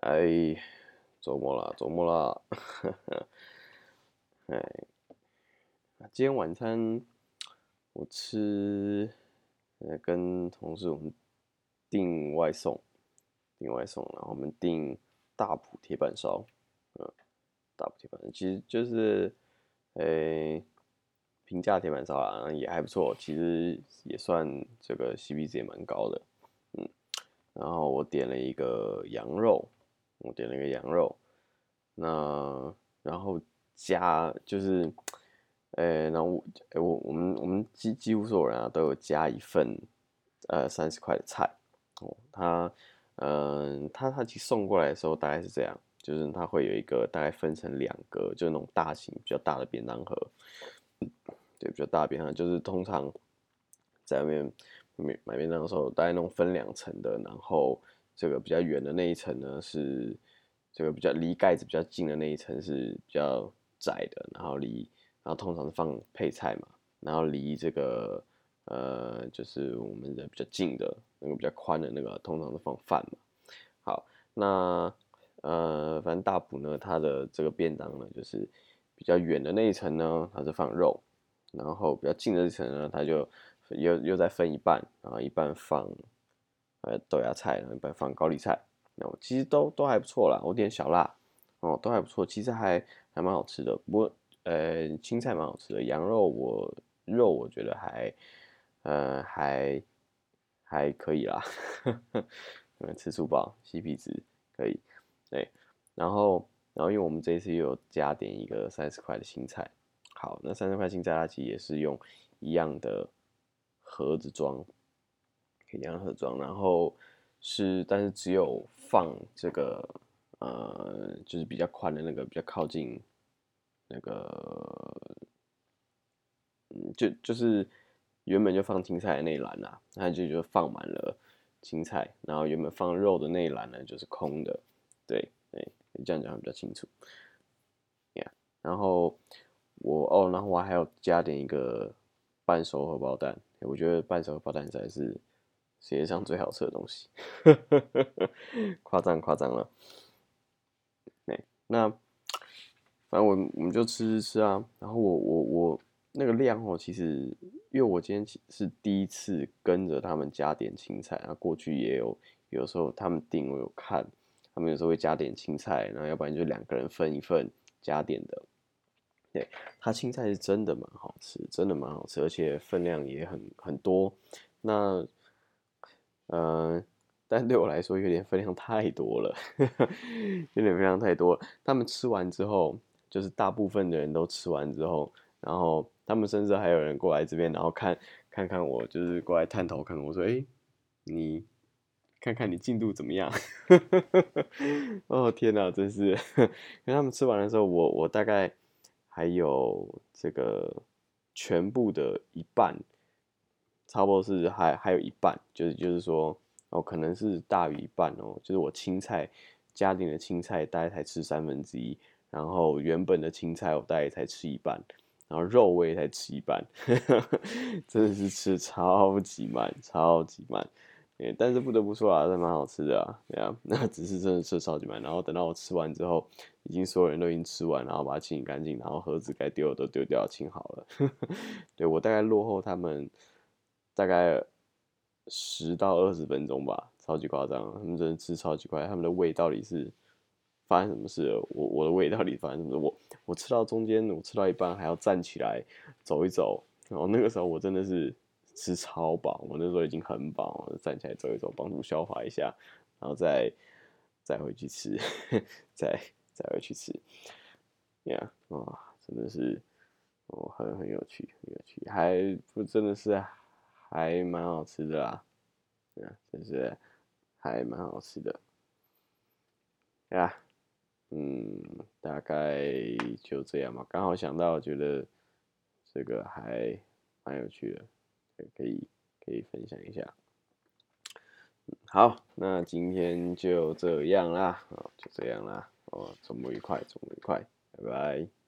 哎，周末了，周末了，哎，今天晚餐我吃，呃，跟同事我们订外送，订外送，然后我们订大埔铁板烧，嗯，大埔铁板烧其实就是，哎，平价铁板烧啊，也还不错，其实也算这个 CP 值也蛮高的，嗯，然后我点了一个羊肉。我点了一个羊肉，那然后加就是，呃，然后我我我们我们几几乎所有人啊都有加一份，呃，三十块的菜哦。他嗯，他他其实送过来的时候大概是这样，就是他会有一个大概分成两个，就是那种大型比较大的便当盒，对，比较大便当就是通常在外面买买便当的时候，大概那种分两层的，然后。这个比较远的那一层呢，是这个比较离盖子比较近的那一层是比较窄的，然后离然后通常是放配菜嘛，然后离这个呃就是我们的比较近的那个比较宽的那个通常是放饭嘛。好，那呃反正大埔呢，它的这个便当呢，就是比较远的那一层呢，它是放肉，然后比较近的一层呢，它就又又再分一半，然后一半放。呃，豆芽菜，然后一般放高丽菜，那我其实都都还不错啦。我点小辣，哦，都还不错，其实还还蛮好吃的。不过，呃，青菜蛮好吃的，羊肉我肉我觉得还，呃，还还可以啦，吃素饱，CP 值可以。对，然后然后因为我们这一次又有加点一个三十块的青菜，好，那三十块青菜它其实也是用一样的盒子装。可以一样盒装，然后是，但是只有放这个，呃，就是比较宽的那个，比较靠近那个，嗯，就就是原本就放青菜的那一栏啊，那就就放满了青菜，然后原本放肉的那一栏呢就是空的，对，哎，这样讲比较清楚。呀，然后我哦，然后我还要加点一个半熟荷包蛋，我觉得半熟荷包蛋才是。世界上最好吃的东西，夸张夸张了。哎，那反正我我们就吃吃吃啊。然后我我我那个量哦，其实因为我今天是第一次跟着他们加点青菜，然后过去也有有时候他们订我有看，他们有时候会加点青菜，然后要不然就两个人分一份加点的。对，他青菜是真的蛮好吃，真的蛮好吃，而且分量也很很多。那嗯，但对我来说有点分量太多了，有点分量太多。他们吃完之后，就是大部分的人都吃完之后，然后他们甚至还有人过来这边，然后看看看我，就是过来探头看我说：“哎，你看看你进度怎么样？” 哦天哪，真是！因为他们吃完的时候，我我大概还有这个全部的一半。差不多是还还有一半，就是就是说哦，可能是大于一半哦。就是我青菜家里的青菜大概才吃三分之一，然后原本的青菜我大概才吃一半，然后肉我也才吃一半，真的是吃超级慢，超级慢。但是不得不说啊，这蛮好吃的啊，对啊，那只是真的吃超级慢。然后等到我吃完之后，已经所有人都已经吃完，然后把它清理干净，然后盒子该丢的都丢掉清好了。对我大概落后他们。大概十到二十分钟吧，超级夸张，他们真的吃超级快。他们的胃到底是发生什么事？我我的胃到底发生什么事？我我吃到中间，我吃到一半还要站起来走一走，然后那个时候我真的是吃超饱，我那时候已经很饱，站起来走一走，帮助消化一下，然后再再回去吃，再再回去吃。呀，哇，真的是哦，很很有趣，很有趣，还不真的是。还蛮好吃的啦，啊，就是还蛮好吃的，呀，嗯，大概就这样吧。刚好想到，觉得这个还蛮有趣的，可以可以分享一下。好，那今天就这样啦，啊，就这样啦，哦，周末愉快，周末愉快，拜拜。